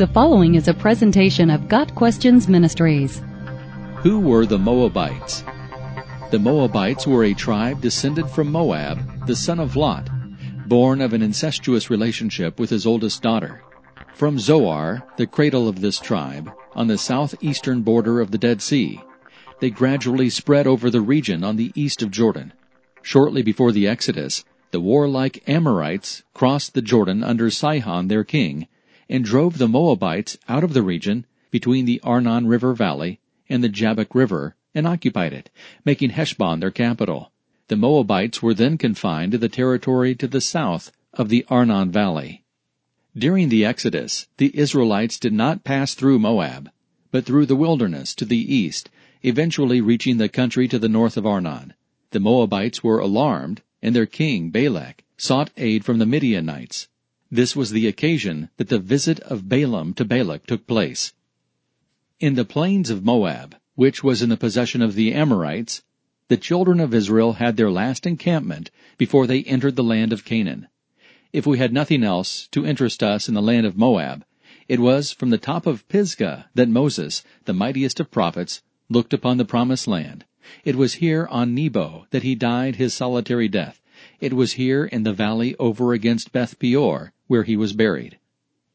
The following is a presentation of Got Questions Ministries. Who were the Moabites? The Moabites were a tribe descended from Moab, the son of Lot, born of an incestuous relationship with his oldest daughter. From Zoar, the cradle of this tribe, on the southeastern border of the Dead Sea, they gradually spread over the region on the east of Jordan. Shortly before the Exodus, the warlike Amorites crossed the Jordan under Sihon their king, and drove the Moabites out of the region between the Arnon River Valley and the Jabbok River and occupied it, making Heshbon their capital. The Moabites were then confined to the territory to the south of the Arnon Valley. During the Exodus, the Israelites did not pass through Moab, but through the wilderness to the east, eventually reaching the country to the north of Arnon. The Moabites were alarmed, and their king, Balak, sought aid from the Midianites. This was the occasion that the visit of Balaam to Balak took place. In the plains of Moab, which was in the possession of the Amorites, the children of Israel had their last encampment before they entered the land of Canaan. If we had nothing else to interest us in the land of Moab, it was from the top of Pisgah that Moses, the mightiest of prophets, looked upon the promised land. It was here on Nebo that he died his solitary death. It was here in the valley over against Beth Peor where he was buried.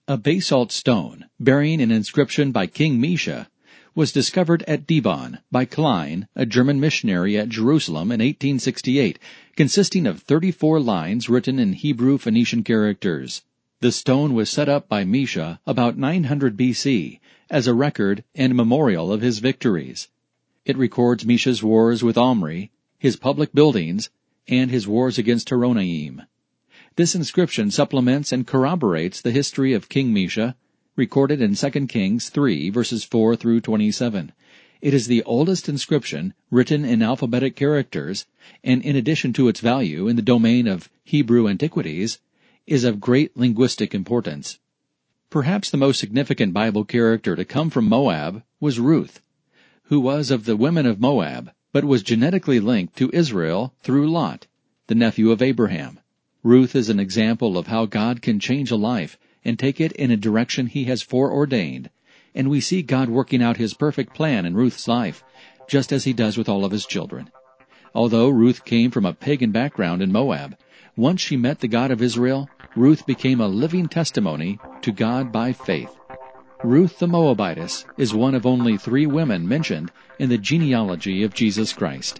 A basalt stone, bearing an inscription by King Mesha was discovered at Dibon by Klein, a German missionary at Jerusalem in 1868, consisting of 34 lines written in Hebrew Phoenician characters. The stone was set up by Mesha about 900 BC as a record and memorial of his victories. It records Mesha's wars with Omri, his public buildings, and his wars against Horonaim. This inscription supplements and corroborates the history of King Mesha, recorded in 2 Kings 3 verses 4 through 27. It is the oldest inscription written in alphabetic characters, and in addition to its value in the domain of Hebrew antiquities, is of great linguistic importance. Perhaps the most significant Bible character to come from Moab was Ruth, who was of the women of Moab, but was genetically linked to Israel through Lot, the nephew of Abraham. Ruth is an example of how God can change a life and take it in a direction He has foreordained, and we see God working out His perfect plan in Ruth's life, just as He does with all of His children. Although Ruth came from a pagan background in Moab, once she met the God of Israel, Ruth became a living testimony to God by faith. Ruth the Moabitess is one of only three women mentioned in the genealogy of Jesus Christ.